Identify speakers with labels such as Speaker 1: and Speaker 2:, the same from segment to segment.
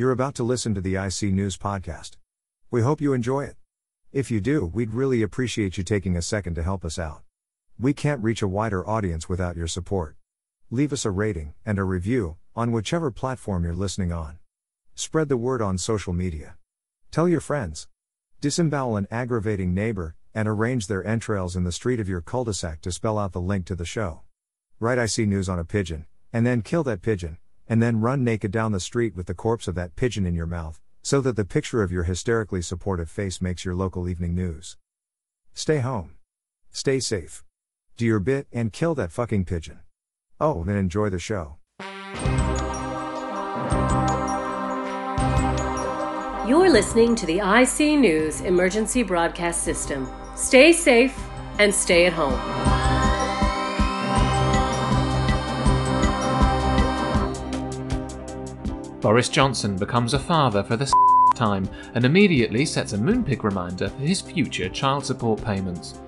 Speaker 1: You're about to listen to the IC News Podcast. We hope you enjoy it. If you do, we'd really appreciate you taking a second to help us out. We can't reach a wider audience without your support. Leave us a rating and a review on whichever platform you're listening on. Spread the word on social media. Tell your friends. Disembowel an aggravating neighbor and arrange their entrails in the street of your cul de sac to spell out the link to the show. Write IC News on a pigeon, and then kill that pigeon, and then run naked down the street with the corpse of that pigeon in your mouth, so that the picture of your hysterically supportive face makes your local evening news. Stay home. Stay safe. Do your bit and kill that fucking pigeon. Oh, then enjoy the show.
Speaker 2: You're listening to the IC News Emergency Broadcast System. Stay safe and stay at home.
Speaker 3: Boris Johnson becomes a father for the time and immediately sets a Moonpig reminder for his future child support payments.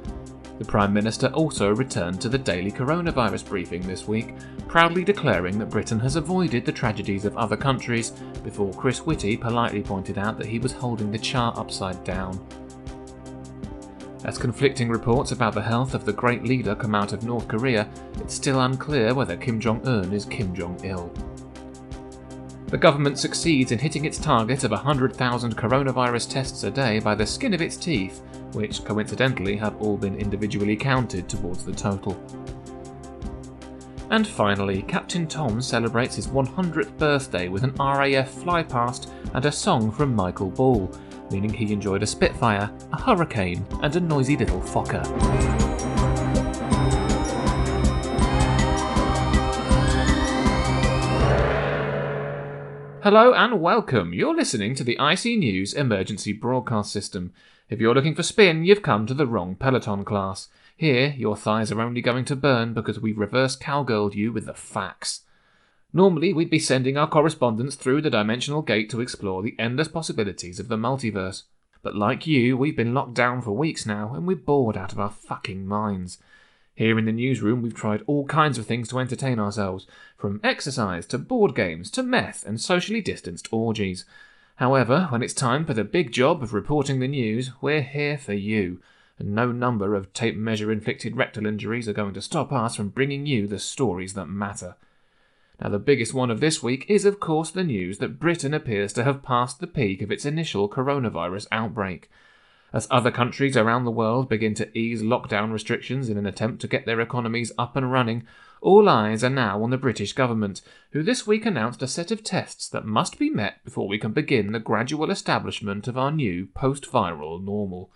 Speaker 3: The Prime Minister also returned to the daily coronavirus briefing this week, proudly declaring that Britain has avoided the tragedies of other countries, before Chris Whitty politely pointed out that he was holding the chart upside down. As conflicting reports about the health of the great leader come out of North Korea, it's still unclear whether Kim Jong un is Kim Jong il. The government succeeds in hitting its target of 100,000 coronavirus tests a day by the skin of its teeth, which coincidentally have all been individually counted towards the total. And finally, Captain Tom celebrates his 100th birthday with an RAF flypast and a song from Michael Ball, meaning he enjoyed a Spitfire, a Hurricane, and a noisy little Fokker. Hello and welcome. You're listening to the IC News Emergency Broadcast System. If you're looking for spin, you've come to the wrong Peloton class. Here, your thighs are only going to burn because we've reverse cowgirled you with the facts. Normally, we'd be sending our correspondents through the dimensional gate to explore the endless possibilities of the multiverse. But like you, we've been locked down for weeks now, and we're bored out of our fucking minds. Here in the newsroom, we've tried all kinds of things to entertain ourselves, from exercise to board games to meth and socially distanced orgies. However, when it's time for the big job of reporting the news, we're here for you, and no number of tape measure inflicted rectal injuries are going to stop us from bringing you the stories that matter. Now, the biggest one of this week is, of course, the news that Britain appears to have passed the peak of its initial coronavirus outbreak. As other countries around the world begin to ease lockdown restrictions in an attempt to get their economies up and running, all eyes are now on the British government, who this week announced a set of tests that must be met before we can begin the gradual establishment of our new post viral normal.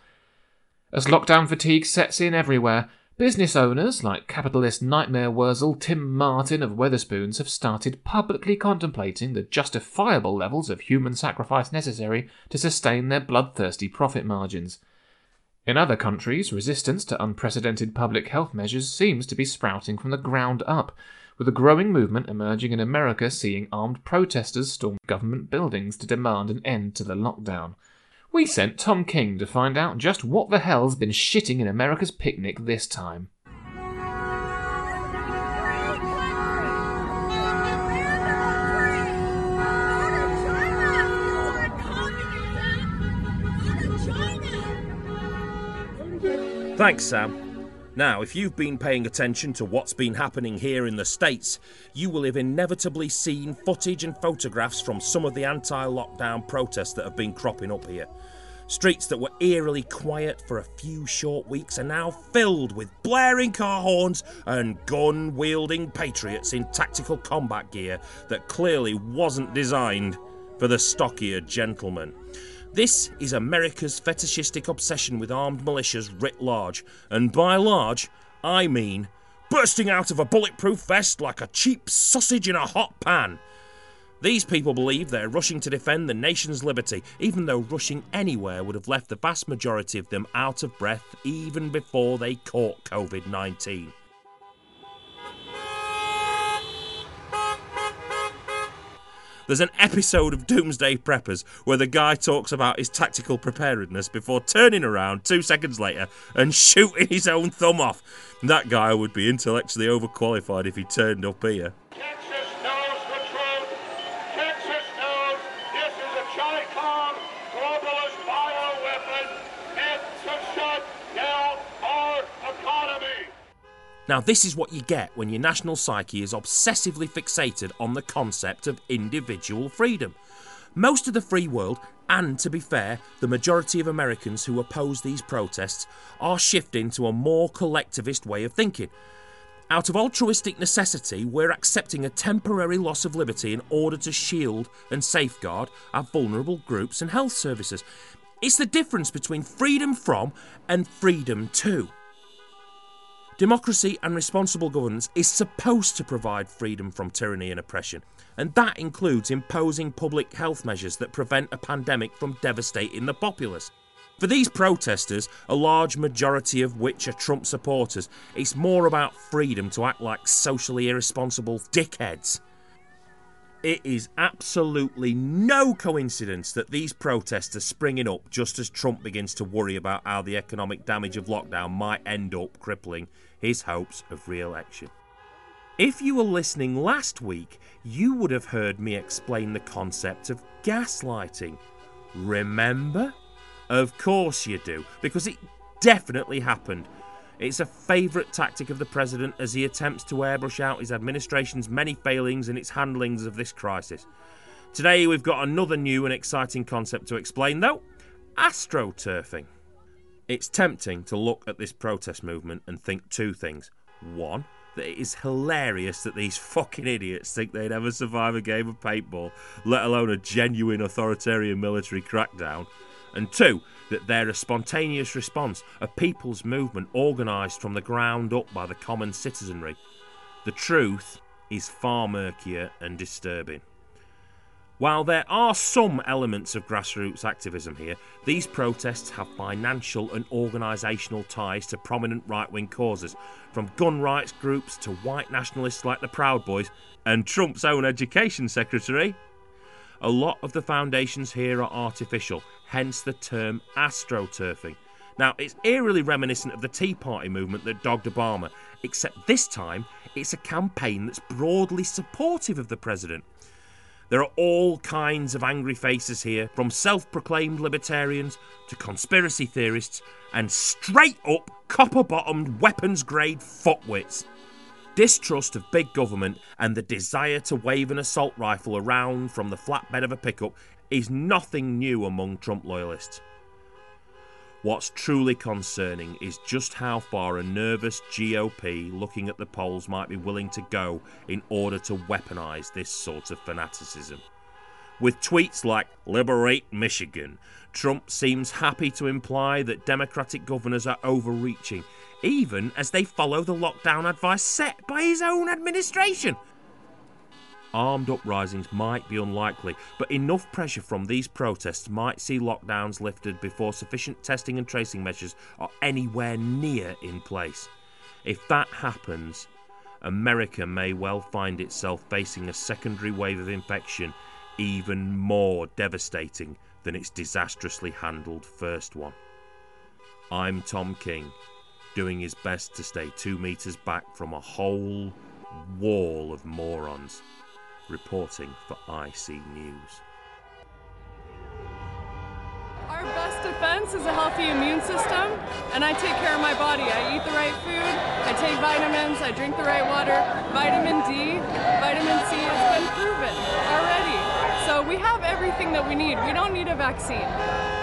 Speaker 3: As lockdown fatigue sets in everywhere, Business owners like capitalist nightmare Wurzel Tim Martin of Wetherspoons have started publicly contemplating the justifiable levels of human sacrifice necessary to sustain their bloodthirsty profit margins. In other countries, resistance to unprecedented public health measures seems to be sprouting from the ground up, with a growing movement emerging in America seeing armed protesters storm government buildings to demand an end to the lockdown. We sent Tom King to find out just what the hell's been shitting in America's picnic this time.
Speaker 4: Thanks, Sam. Now, if you've been paying attention to what's been happening here in the States, you will have inevitably seen footage and photographs from some of the anti lockdown protests that have been cropping up here. Streets that were eerily quiet for a few short weeks are now filled with blaring car horns and gun wielding patriots in tactical combat gear that clearly wasn't designed for the stockier gentleman. This is America's fetishistic obsession with armed militias writ large, and by large, I mean bursting out of a bulletproof vest like a cheap sausage in a hot pan. These people believe they're rushing to defend the nation's liberty, even though rushing anywhere would have left the vast majority of them out of breath even before they caught COVID 19. There's an episode of Doomsday Preppers where the guy talks about his tactical preparedness before turning around two seconds later and shooting his own thumb off. That guy would be intellectually overqualified if he turned up here. Now, this is what you get when your national psyche is obsessively fixated on the concept of individual freedom. Most of the free world, and to be fair, the majority of Americans who oppose these protests, are shifting to a more collectivist way of thinking. Out of altruistic necessity, we're accepting a temporary loss of liberty in order to shield and safeguard our vulnerable groups and health services. It's the difference between freedom from and freedom to. Democracy and responsible governance is supposed to provide freedom from tyranny and oppression, and that includes imposing public health measures that prevent a pandemic from devastating the populace. For these protesters, a large majority of which are Trump supporters, it's more about freedom to act like socially irresponsible dickheads. It is absolutely no coincidence that these protests are springing up just as Trump begins to worry about how the economic damage of lockdown might end up crippling his hopes of re election. If you were listening last week, you would have heard me explain the concept of gaslighting. Remember? Of course you do, because it definitely happened. It's a favourite tactic of the president as he attempts to airbrush out his administration's many failings in its handlings of this crisis. Today we've got another new and exciting concept to explain, though astroturfing. It's tempting to look at this protest movement and think two things. One, that it is hilarious that these fucking idiots think they'd ever survive a game of paintball, let alone a genuine authoritarian military crackdown. And two, that they're a spontaneous response, a people's movement organised from the ground up by the common citizenry. The truth is far murkier and disturbing. While there are some elements of grassroots activism here, these protests have financial and organisational ties to prominent right wing causes, from gun rights groups to white nationalists like the Proud Boys and Trump's own education secretary. A lot of the foundations here are artificial, hence the term astroturfing. Now, it's eerily reminiscent of the Tea Party movement that dogged Obama, except this time it's a campaign that's broadly supportive of the president. There are all kinds of angry faces here, from self proclaimed libertarians to conspiracy theorists and straight up copper bottomed weapons grade fuckwits. Distrust of big government and the desire to wave an assault rifle around from the flatbed of a pickup is nothing new among Trump loyalists. What's truly concerning is just how far a nervous GOP looking at the polls might be willing to go in order to weaponise this sort of fanaticism. With tweets like Liberate Michigan, Trump seems happy to imply that Democratic governors are overreaching, even as they follow the lockdown advice set by his own administration armed uprisings might be unlikely, but enough pressure from these protests might see lockdowns lifted before sufficient testing and tracing measures are anywhere near in place. If that happens, America may well find itself facing a secondary wave of infection even more devastating than its disastrously handled first one. I'm Tom King, doing his best to stay two metres back from a whole wall of morons reporting for IC News.
Speaker 5: Our best defense is a healthy immune system, and I take care of my body. I eat the right food, I take vitamins, I drink the right water. Vitamin D, vitamin C has been proven already. So we have everything that we need. We don't need a vaccine.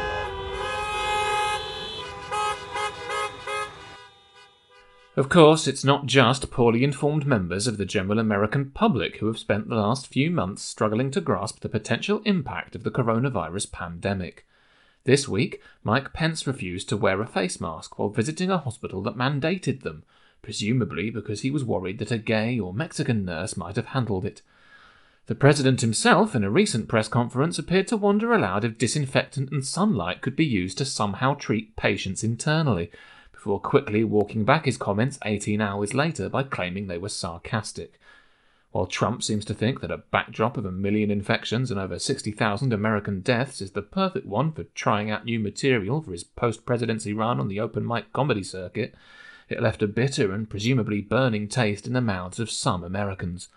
Speaker 3: Of course, it's not just poorly informed members of the general American public who have spent the last few months struggling to grasp the potential impact of the coronavirus pandemic. This week, Mike Pence refused to wear a face mask while visiting a hospital that mandated them, presumably because he was worried that a gay or Mexican nurse might have handled it. The president himself, in a recent press conference, appeared to wonder aloud if disinfectant and sunlight could be used to somehow treat patients internally, before quickly walking back his comments 18 hours later by claiming they were sarcastic. While Trump seems to think that a backdrop of a million infections and over 60,000 American deaths is the perfect one for trying out new material for his post presidency run on the open mic comedy circuit, it left a bitter and presumably burning taste in the mouths of some Americans.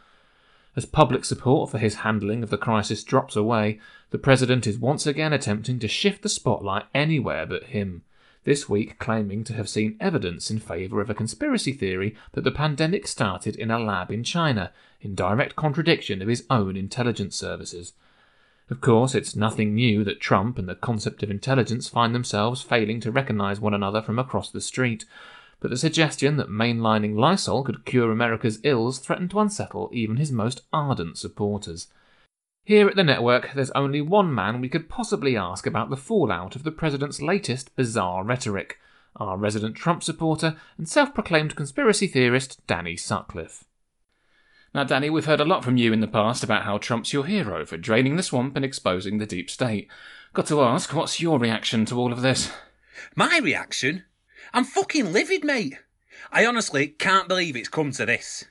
Speaker 3: As public support for his handling of the crisis drops away, the president is once again attempting to shift the spotlight anywhere but him. This week, claiming to have seen evidence in favour of a conspiracy theory that the pandemic started in a lab in China, in direct contradiction of his own intelligence services. Of course, it's nothing new that Trump and the concept of intelligence find themselves failing to recognise one another from across the street but the suggestion that mainlining Lysol could cure America's ills threatened to unsettle even his most ardent supporters. Here at the network, there's only one man we could possibly ask about the fallout of the president's latest bizarre rhetoric our resident Trump supporter and self proclaimed conspiracy theorist, Danny Sutcliffe. Now, Danny, we've heard a lot from you in the past about how Trump's your hero for draining the swamp and exposing the deep state. Got to ask, what's your reaction to all of this?
Speaker 6: My reaction? I'm fucking livid, mate. I honestly can't believe it's come to this.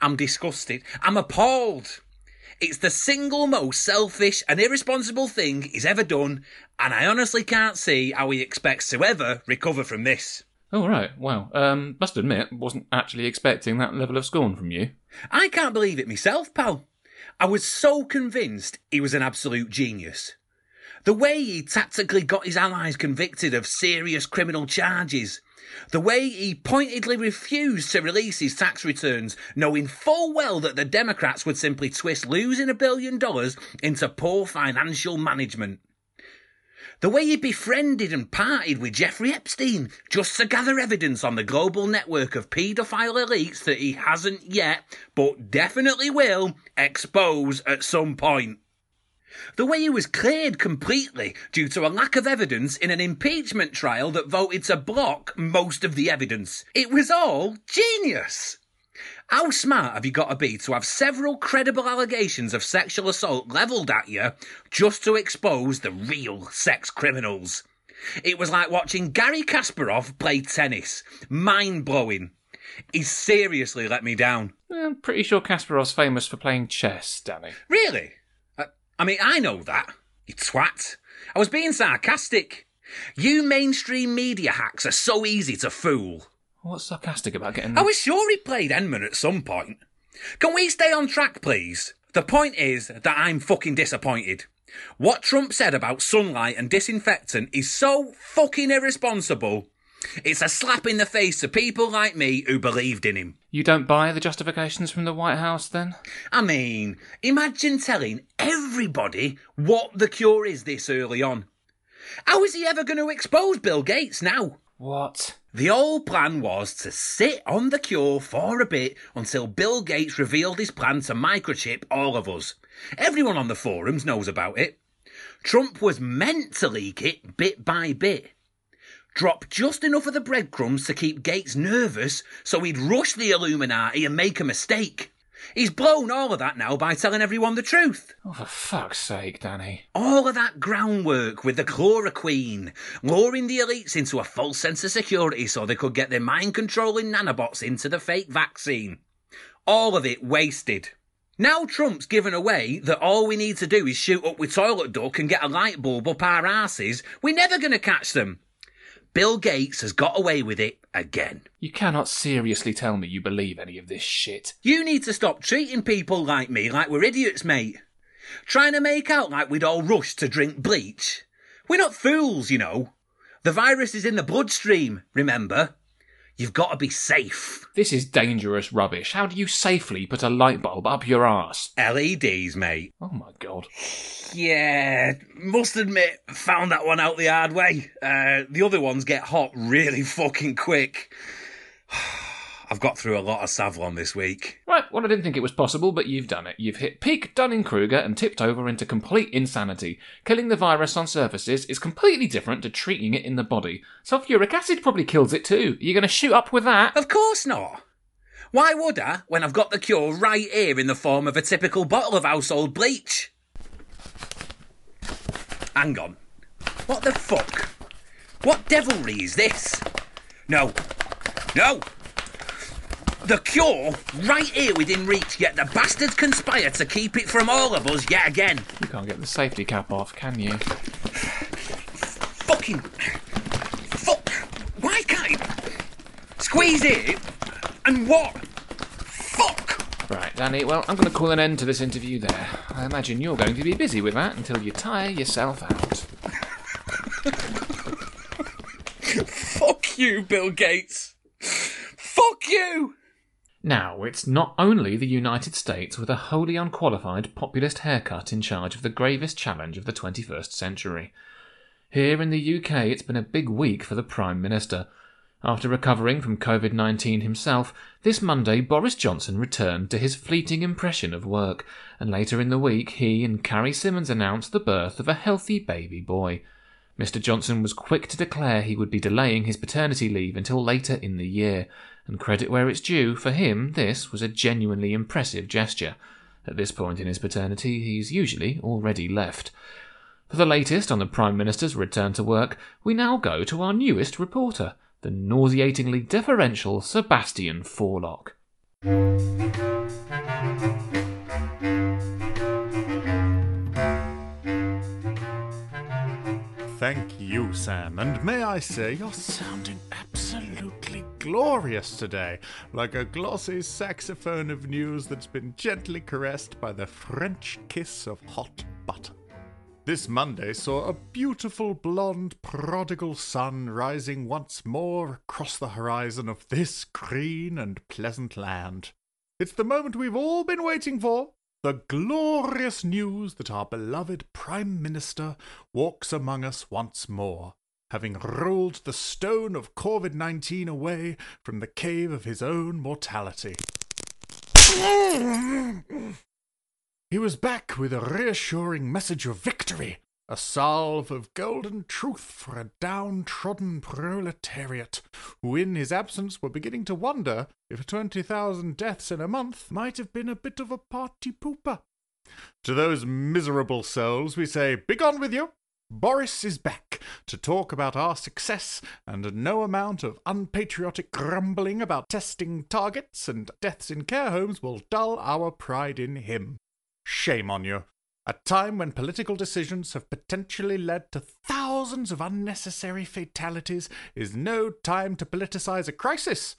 Speaker 6: I'm disgusted. I'm appalled. It's the single most selfish and irresponsible thing he's ever done, and I honestly can't see how he expects to ever recover from this.
Speaker 3: Oh, right. Well, um, must admit, wasn't actually expecting that level of scorn from you.
Speaker 6: I can't believe it myself, pal. I was so convinced he was an absolute genius. The way he tactically got his allies convicted of serious criminal charges. The way he pointedly refused to release his tax returns, knowing full well that the Democrats would simply twist losing a billion dollars into poor financial management. The way he befriended and parted with Jeffrey Epstein just to gather evidence on the global network of paedophile elites that he hasn't yet, but definitely will, expose at some point. The way he was cleared completely due to a lack of evidence in an impeachment trial that voted to block most of the evidence. It was all genius. How smart have you got to be to have several credible allegations of sexual assault levelled at you just to expose the real sex criminals? It was like watching Garry Kasparov play tennis. Mind blowing. He seriously let me down.
Speaker 3: I'm pretty sure Kasparov's famous for playing chess, Danny.
Speaker 6: Really? I mean, I know that. You twat. I was being sarcastic. You mainstream media hacks are so easy to fool.
Speaker 3: What's sarcastic about getting.
Speaker 6: I was sure he played Henman at some point. Can we stay on track, please? The point is that I'm fucking disappointed. What Trump said about sunlight and disinfectant is so fucking irresponsible. It's a slap in the face to people like me who believed in him.
Speaker 3: You don't buy the justifications from the White House then?
Speaker 6: I mean, imagine telling everybody what the cure is this early on. How is he ever going to expose Bill Gates now?
Speaker 3: What?
Speaker 6: The old plan was to sit on the cure for a bit until Bill Gates revealed his plan to microchip all of us. Everyone on the forums knows about it. Trump was meant to leak it bit by bit. Drop just enough of the breadcrumbs to keep Gates nervous so he'd rush the Illuminati and make a mistake. He's blown all of that now by telling everyone the truth.
Speaker 3: Oh, for fuck's sake, Danny.
Speaker 6: All of that groundwork with the chloroquine, luring the elites into a false sense of security so they could get their mind controlling nanobots into the fake vaccine. All of it wasted. Now Trump's given away that all we need to do is shoot up with toilet duck and get a light bulb up our asses, we're never going to catch them. Bill Gates has got away with it again.
Speaker 3: You cannot seriously tell me you believe any of this shit.
Speaker 6: You need to stop treating people like me like we're idiots, mate. Trying to make out like we'd all rushed to drink bleach. We're not fools, you know. The virus is in the bloodstream, remember? You've got to be safe.
Speaker 3: This is dangerous rubbish. How do you safely put a light bulb up your ass?
Speaker 6: LEDs, mate.
Speaker 3: Oh my god.
Speaker 6: Yeah, must admit, found that one out the hard way. Uh, the other ones get hot really fucking quick. I've got through a lot of Savlon this week.
Speaker 3: Right, well, I didn't think it was possible, but you've done it. You've hit peak Dunning Kruger and tipped over into complete insanity. Killing the virus on surfaces is completely different to treating it in the body. Sulfuric acid probably kills it too. Are you going to shoot up with that?
Speaker 6: Of course not. Why would I when I've got the cure right here in the form of a typical bottle of household bleach? Hang on. What the fuck? What devilry is this? No. No! The cure right here within reach, yet the bastards conspire to keep it from all of us yet again.
Speaker 3: You can't get the safety cap off, can you?
Speaker 6: Fucking. Fuck! Why can't it. Squeeze it? And what? Fuck!
Speaker 3: Right, Right, Danny, well, I'm going to call an end to this interview there. I imagine you're going to be busy with that until you tire yourself out.
Speaker 6: Fuck you, Bill Gates. Fuck you.
Speaker 3: Now, it's not only the United States with a wholly unqualified populist haircut in charge of the gravest challenge of the 21st century. Here in the UK, it's been a big week for the Prime Minister. After recovering from COVID 19 himself, this Monday Boris Johnson returned to his fleeting impression of work, and later in the week he and Carrie Symonds announced the birth of a healthy baby boy. Mr. Johnson was quick to declare he would be delaying his paternity leave until later in the year, and credit where it's due, for him this was a genuinely impressive gesture. At this point in his paternity, he's usually already left. For the latest on the Prime Minister's return to work, we now go to our newest reporter, the nauseatingly deferential Sebastian Forlock.
Speaker 7: Thank you, Sam, and may I say you're sounding absolutely glorious today, like a glossy saxophone of news that's been gently caressed by the French kiss of hot butter. This Monday saw a beautiful blonde prodigal sun rising once more across the horizon of this green and pleasant land. It's the moment we've all been waiting for, the glorious news that our beloved Prime Minister walks among us once more, having rolled the stone of COVID 19 away from the cave of his own mortality. He was back with a reassuring message of victory, a salve of golden truth for a downtrodden proletariat, who in his absence were beginning to wonder if 20,000 deaths in a month might have been a bit of a party pooper. To those miserable souls we say, Begone with you! Boris is back to talk about our success, and no amount of unpatriotic grumbling about testing targets and deaths in care homes will dull our pride in him. Shame on you. A time when political decisions have potentially led to thousands of unnecessary fatalities is no time to politicize a crisis.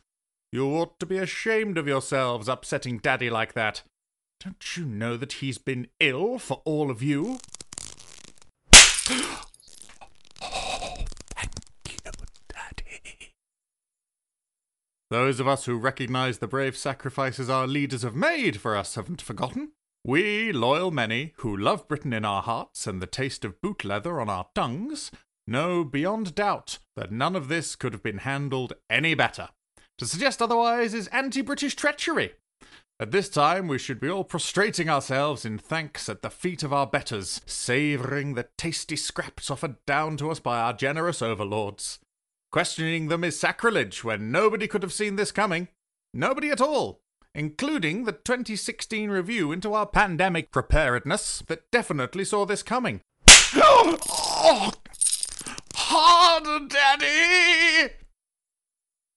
Speaker 7: You ought to be ashamed of yourselves upsetting Daddy like that. Don't you know that he's been ill for all of you? oh, thank you, Daddy. Those of us who recognize the brave sacrifices our leaders have made for us haven't forgotten. We, loyal many, who love Britain in our hearts and the taste of boot leather on our tongues, know beyond doubt that none of this could have been handled any better. To suggest otherwise is anti British treachery. At this time, we should be all prostrating ourselves in thanks at the feet of our betters, savouring the tasty scraps offered down to us by our generous overlords. Questioning them is sacrilege when nobody could have seen this coming. Nobody at all including the 2016 review into our pandemic preparedness that definitely saw this coming. oh, harder, Daddy!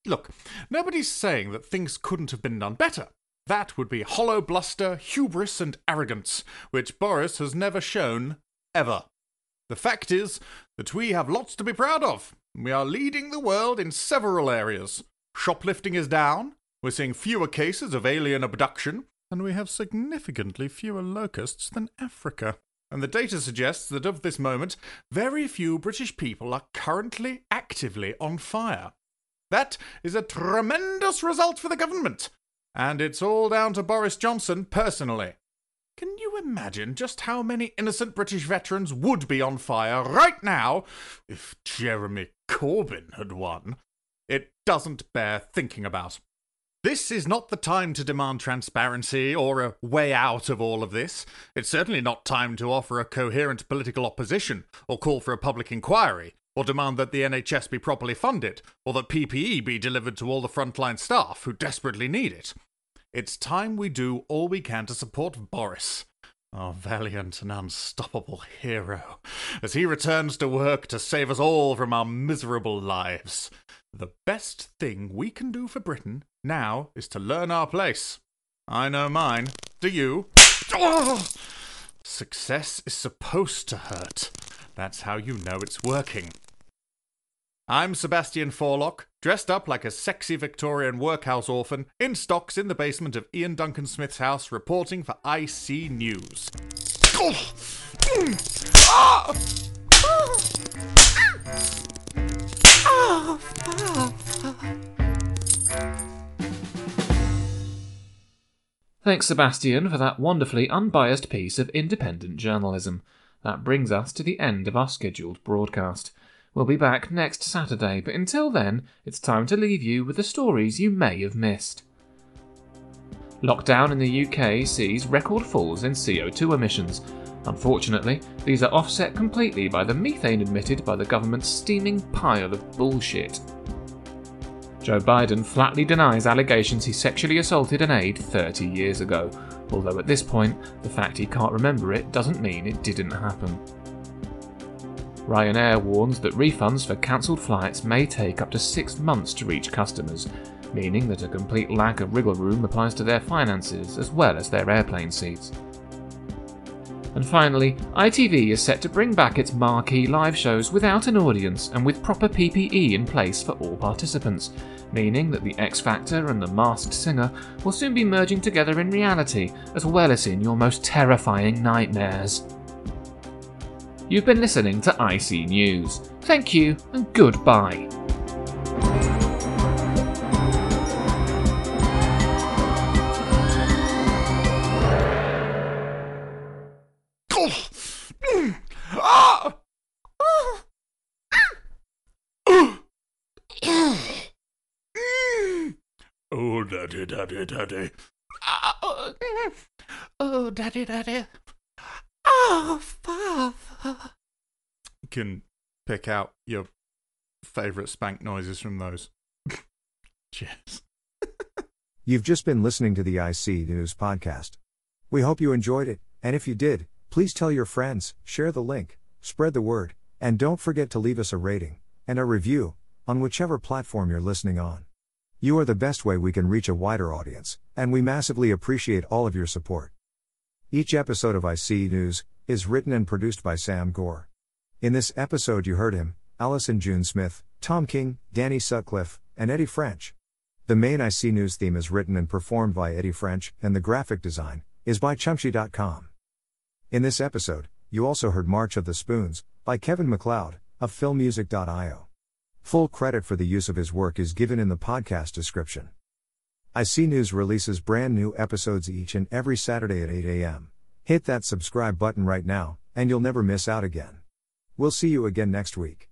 Speaker 7: Look, nobody's saying that things couldn't have been done better. That would be hollow bluster, hubris, and arrogance, which Boris has never shown, ever. The fact is that we have lots to be proud of. We are leading the world in several areas. Shoplifting is down, we're seeing fewer cases of alien abduction, and we have significantly fewer locusts than Africa. And the data suggests that of this moment, very few British people are currently actively on fire. That is a tremendous result for the government, and it's all down to Boris Johnson personally. Can you imagine just how many innocent British veterans would be on fire right now if Jeremy Corbyn had won? It doesn't bear thinking about. This is not the time to demand transparency or a way out of all of this. It's certainly not time to offer a coherent political opposition or call for a public inquiry or demand that the NHS be properly funded or that PPE be delivered to all the frontline staff who desperately need it. It's time we do all we can to support Boris, our valiant and unstoppable hero, as he returns to work to save us all from our miserable lives. The best thing we can do for Britain now is to learn our place. I know mine. Do you? Oh! Success is supposed to hurt. That's how you know it's working. I'm Sebastian Forlock, dressed up like a sexy Victorian workhouse orphan, in stocks in the basement of Iain Duncan Smith's house, reporting for IC News.
Speaker 3: Thanks, Sebastian, for that wonderfully unbiased piece of independent journalism. That brings us to the end of our scheduled broadcast. We'll be back next Saturday, but until then, it's time to leave you with the stories you may have missed. Lockdown in the UK sees record falls in CO2 emissions. Unfortunately, these are offset completely by the methane emitted by the government's steaming pile of bullshit. Joe Biden flatly denies allegations he sexually assaulted an aide 30 years ago, although at this point, the fact he can't remember it doesn't mean it didn't happen. Ryanair warns that refunds for cancelled flights may take up to six months to reach customers, meaning that a complete lack of wriggle room applies to their finances as well as their airplane seats. And finally, ITV is set to bring back its marquee live shows without an audience and with proper PPE in place for all participants, meaning that the X Factor and the Masked Singer will soon be merging together in reality as well as in your most terrifying nightmares. You've been listening to IC News. Thank you and goodbye.
Speaker 7: Oh, daddy, daddy, daddy.
Speaker 8: Ah, oh, oh, daddy, daddy. Oh, father.
Speaker 7: You can pick out your favourite spank noises from those. Cheers.
Speaker 1: You've just been listening to the IC News Podcast. We hope you enjoyed it, and if you did, please tell your friends, share the link, spread the word, and don't forget to leave us a rating and a review on whichever platform you're listening on. You are the best way we can reach a wider audience, and we massively appreciate all of your support. Each episode of IC News is written and produced by Sam Gore. In this episode, you heard him, Allison June Smith, Tom King, Danny Sutcliffe, and Eddie French. The main IC News theme is written and performed by Eddie French, and the graphic design is by Chumshy.com. In this episode, you also heard March of the Spoons by Kevin MacLeod of filmmusic.io. Full credit for the use of his work is given in the podcast description. IC News releases brand new episodes each and every Saturday at 8 a.m. Hit that subscribe button right now, and you'll never miss out again. We'll see you again next week.